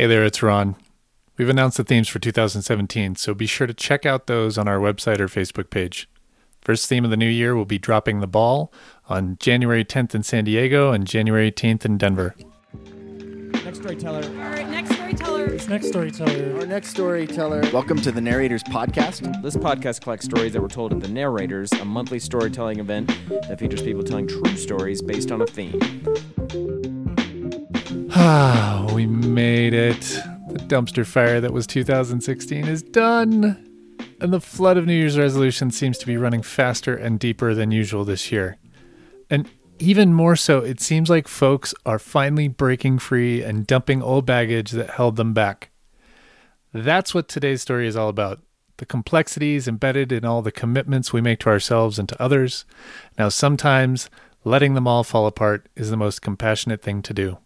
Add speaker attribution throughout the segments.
Speaker 1: Hey there, it's Ron. We've announced the themes for 2017, so be sure to check out those on our website or Facebook page. First theme of the new year will be Dropping the Ball on January 10th in San Diego and January 18th in Denver.
Speaker 2: Next storyteller.
Speaker 3: All right, next storyteller.
Speaker 4: Next storyteller.
Speaker 5: Our next storyteller. Welcome to the Narrators Podcast.
Speaker 2: This podcast collects stories that were told at the Narrators, a monthly storytelling event that features people telling true stories based on a theme.
Speaker 1: Ah, we made it. The dumpster fire that was 2016 is done. And the flood of New Year's resolutions seems to be running faster and deeper than usual this year. And even more so, it seems like folks are finally breaking free and dumping old baggage that held them back. That's what today's story is all about the complexities embedded in all the commitments we make to ourselves and to others. Now, sometimes letting them all fall apart is the most compassionate thing to do.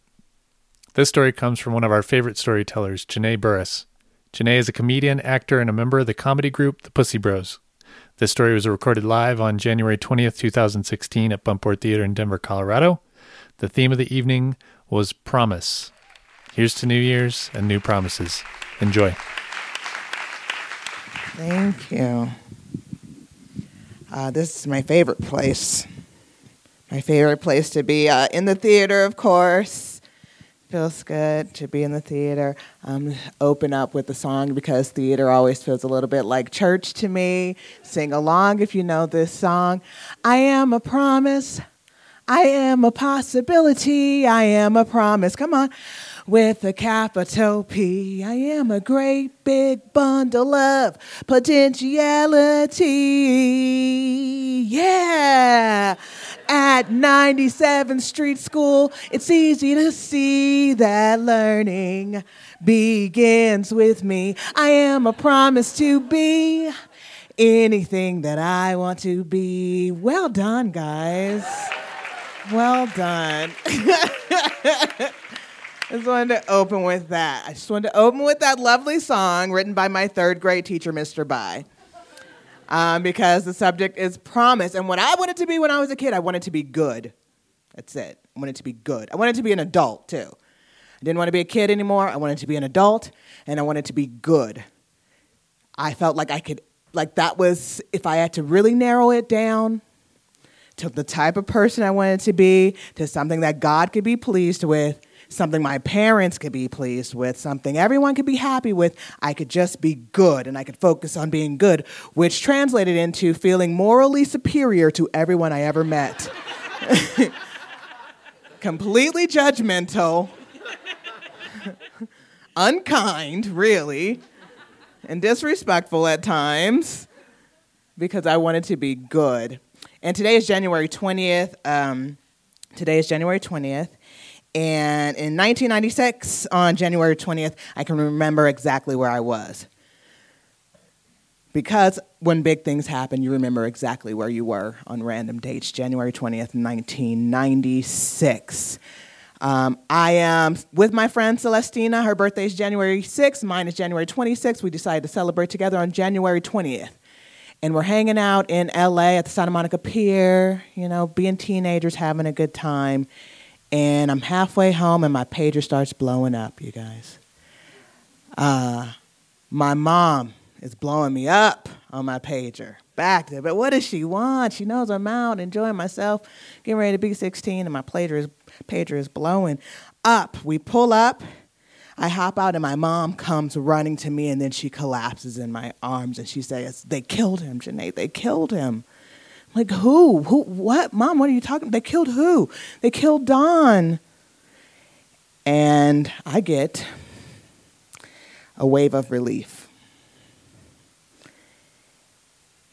Speaker 1: This story comes from one of our favorite storytellers, Janae Burris. Janae is a comedian, actor, and a member of the comedy group The Pussy Bros. This story was recorded live on January 20th, 2016 at Buntport Theater in Denver, Colorado. The theme of the evening was promise. Here's to New Year's and new promises. Enjoy.
Speaker 6: Thank you. Uh, this is my favorite place. My favorite place to be uh, in the theater, of course. Feels good to be in the theater. Um, open up with the song because theater always feels a little bit like church to me. Sing along if you know this song. I am a promise. I am a possibility. I am a promise. Come on. With a capital P. I am a great big bundle of potentiality. Yeah. At 97th Street School, it's easy to see that learning begins with me. I am a promise to be anything that I want to be. Well done, guys. Well done. I just wanted to open with that. I just wanted to open with that lovely song written by my third grade teacher, Mr. Bai um, because the subject is promise. And what I wanted to be when I was a kid, I wanted to be good. That's it. I wanted to be good. I wanted to be an adult too. I didn't want to be a kid anymore. I wanted to be an adult, and I wanted to be good. I felt like I could, like that was, if I had to really narrow it down to the type of person I wanted to be, to something that God could be pleased with, something my parents could be pleased with, something everyone could be happy with. I could just be good and I could focus on being good, which translated into feeling morally superior to everyone I ever met. Completely judgmental, unkind, really, and disrespectful at times because I wanted to be good. And today is January 20th. Um, today is January 20th. And in 1996, on January 20th, I can remember exactly where I was. Because when big things happen, you remember exactly where you were on random dates. January 20th, 1996. Um, I am with my friend Celestina. Her birthday is January 6th. Mine is January 26th. We decided to celebrate together on January 20th. And we're hanging out in LA at the Santa Monica Pier, you know, being teenagers, having a good time and I'm halfway home and my pager starts blowing up, you guys. Uh, my mom is blowing me up on my pager. Back there, but what does she want? She knows I'm out enjoying myself, getting ready to be 16, and my pager is, pager is blowing up. We pull up. I hop out, and my mom comes running to me, and then she collapses in my arms, and she says, "They killed him, Janae. They killed him." Like who? Who? What? Mom, what are you talking? They killed who? They killed Don. And I get a wave of relief.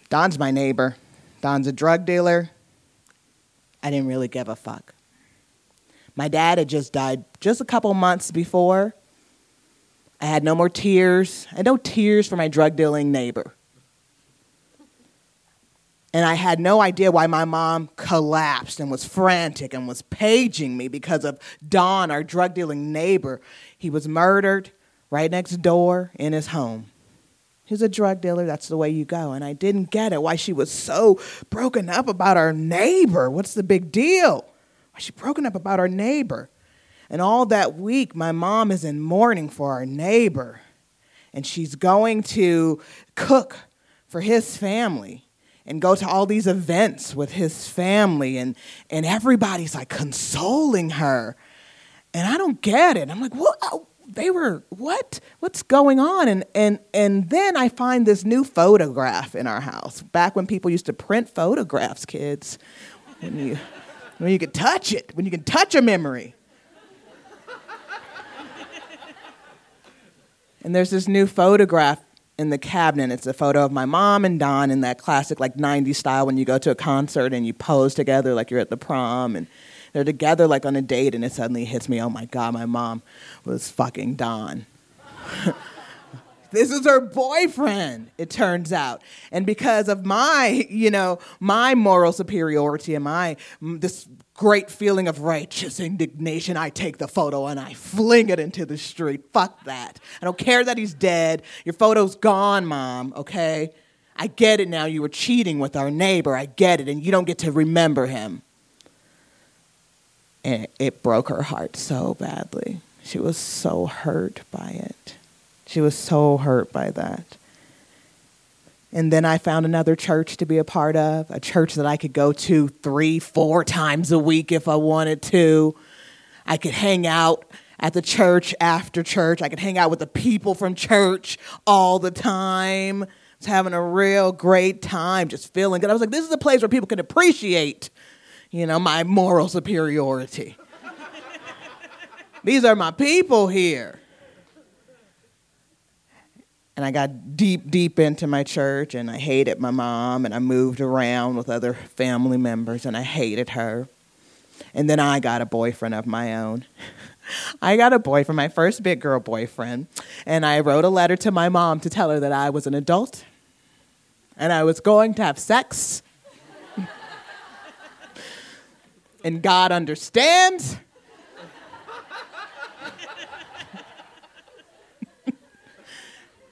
Speaker 6: Don's my neighbor. Don's a drug dealer. I didn't really give a fuck. My dad had just died just a couple months before. I had no more tears. I had no tears for my drug dealing neighbor. And I had no idea why my mom collapsed and was frantic and was paging me because of Don, our drug dealing neighbor. He was murdered right next door in his home. He's a drug dealer, that's the way you go. And I didn't get it why she was so broken up about our neighbor. What's the big deal? Why she broken up about our neighbor? And all that week, my mom is in mourning for our neighbor. And she's going to cook for his family and go to all these events with his family. And, and everybody's like consoling her. And I don't get it. I'm like, what? Oh, they were what what's going on and and and then i find this new photograph in our house back when people used to print photographs kids when you when you could touch it when you can touch a memory and there's this new photograph in the cabinet it's a photo of my mom and don in that classic like 90s style when you go to a concert and you pose together like you're at the prom and they're together like on a date, and it suddenly hits me, oh my God, my mom was fucking Don. this is her boyfriend, it turns out. And because of my, you know, my moral superiority and my, this great feeling of righteous indignation, I take the photo and I fling it into the street. Fuck that. I don't care that he's dead. Your photo's gone, mom, okay? I get it now. You were cheating with our neighbor. I get it. And you don't get to remember him. And it broke her heart so badly. She was so hurt by it. She was so hurt by that. And then I found another church to be a part of, a church that I could go to three, four times a week if I wanted to. I could hang out at the church after church. I could hang out with the people from church all the time. I was having a real great time, just feeling good. I was like, this is a place where people can appreciate you know, my moral superiority. These are my people here. And I got deep, deep into my church, and I hated my mom, and I moved around with other family members, and I hated her. And then I got a boyfriend of my own. I got a boyfriend, my first big girl boyfriend, and I wrote a letter to my mom to tell her that I was an adult and I was going to have sex and God understands.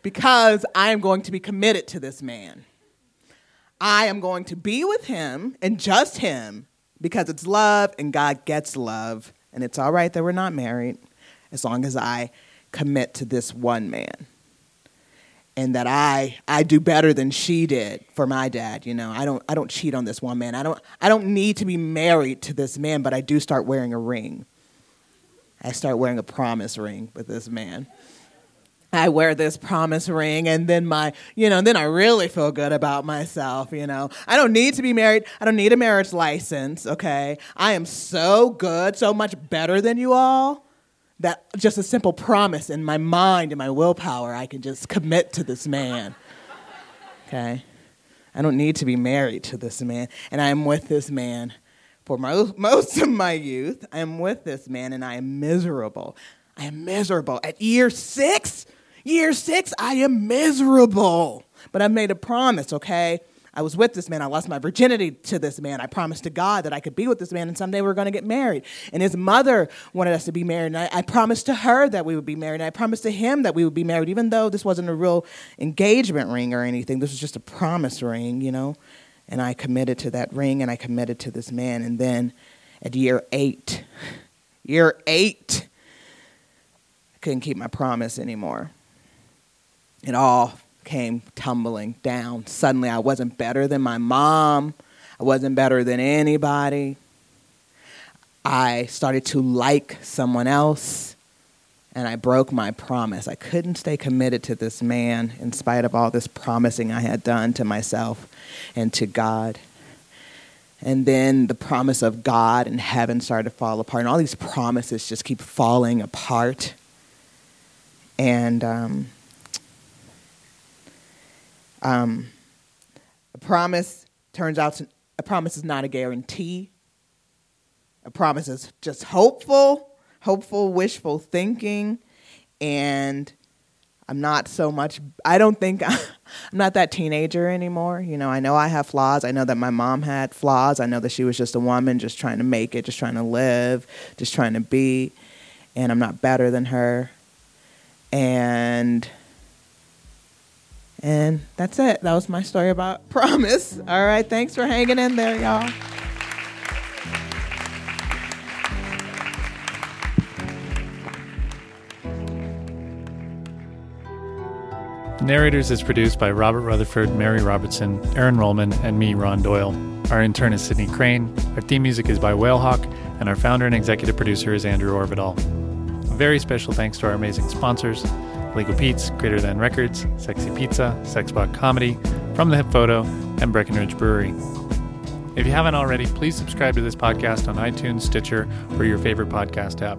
Speaker 6: Because I am going to be committed to this man. I am going to be with him and just him because it's love and God gets love. And it's all right that we're not married as long as I commit to this one man and that I I do better than she did for my dad. You know, I don't I don't cheat on this one man. I don't I don't need to be married to this man, but I do start wearing a ring. I start wearing a promise ring with this man. I wear this promise ring and then my, you know, then I really feel good about myself, you know. I don't need to be married. I don't need a marriage license, okay? I am so good, so much better than you all that just a simple promise in my mind and my willpower, I can just commit to this man. Okay? I don't need to be married to this man. And I am with this man for most, most of my youth. I am with this man and I am miserable. I am miserable. At year six, year six, I am miserable. But I've made a promise, okay? I was with this man. I lost my virginity to this man. I promised to God that I could be with this man and someday we're going to get married. And his mother wanted us to be married. And I, I, promised to her that we would be married. And I promised to him that we would be married, even though this wasn't a real engagement ring or anything. This was just a promise ring, you know. And I committed to that ring and I committed to this man. And then at year eight, year eight, I couldn't keep my promise anymore. It all came tumbling down. Suddenly, I wasn't better than my mom. I wasn't better than anybody. I started to like someone else, and I broke my promise. I couldn't stay committed to this man in spite of all this promising I had done to myself and to God. And then the promise of God and heaven started to fall apart, and all these promises just keep falling apart. And um, um, a promise turns out to, a promise is not a guarantee. A promise is just hopeful, hopeful, wishful thinking, and I'm not so much. I don't think I'm not that teenager anymore. You know, I know I have flaws. I know that my mom had flaws. I know that she was just a woman, just trying to make it, just trying to live, just trying to be, and I'm not better than her. And and that's it. That was my story about promise. All right. Thanks for hanging in there, y'all.
Speaker 1: Narrators is produced by Robert Rutherford, Mary Robertson, Aaron Rollman, and me, Ron Doyle. Our intern is Sydney Crane. Our theme music is by Whalehawk, and our founder and executive producer is Andrew Orvedahl. A very special thanks to our amazing sponsors. Legal Pete's, Greater Than Records, Sexy Pizza, Sexpot Comedy, From the Hip Photo, and Breckenridge Brewery. If you haven't already, please subscribe to this podcast on iTunes, Stitcher, or your favorite podcast app.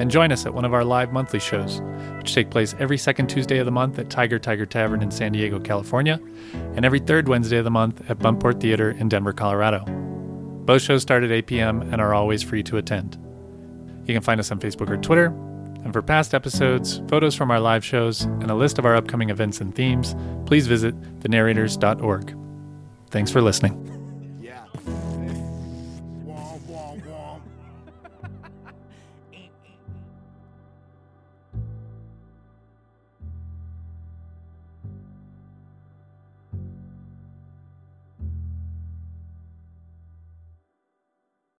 Speaker 1: And join us at one of our live monthly shows, which take place every second Tuesday of the month at Tiger Tiger Tavern in San Diego, California, and every third Wednesday of the month at Buntport Theater in Denver, Colorado. Both shows start at 8 p.m. and are always free to attend. You can find us on Facebook or Twitter. And for past episodes, photos from our live shows, and a list of our upcoming events and themes, please visit thenarrators.org. Thanks for listening.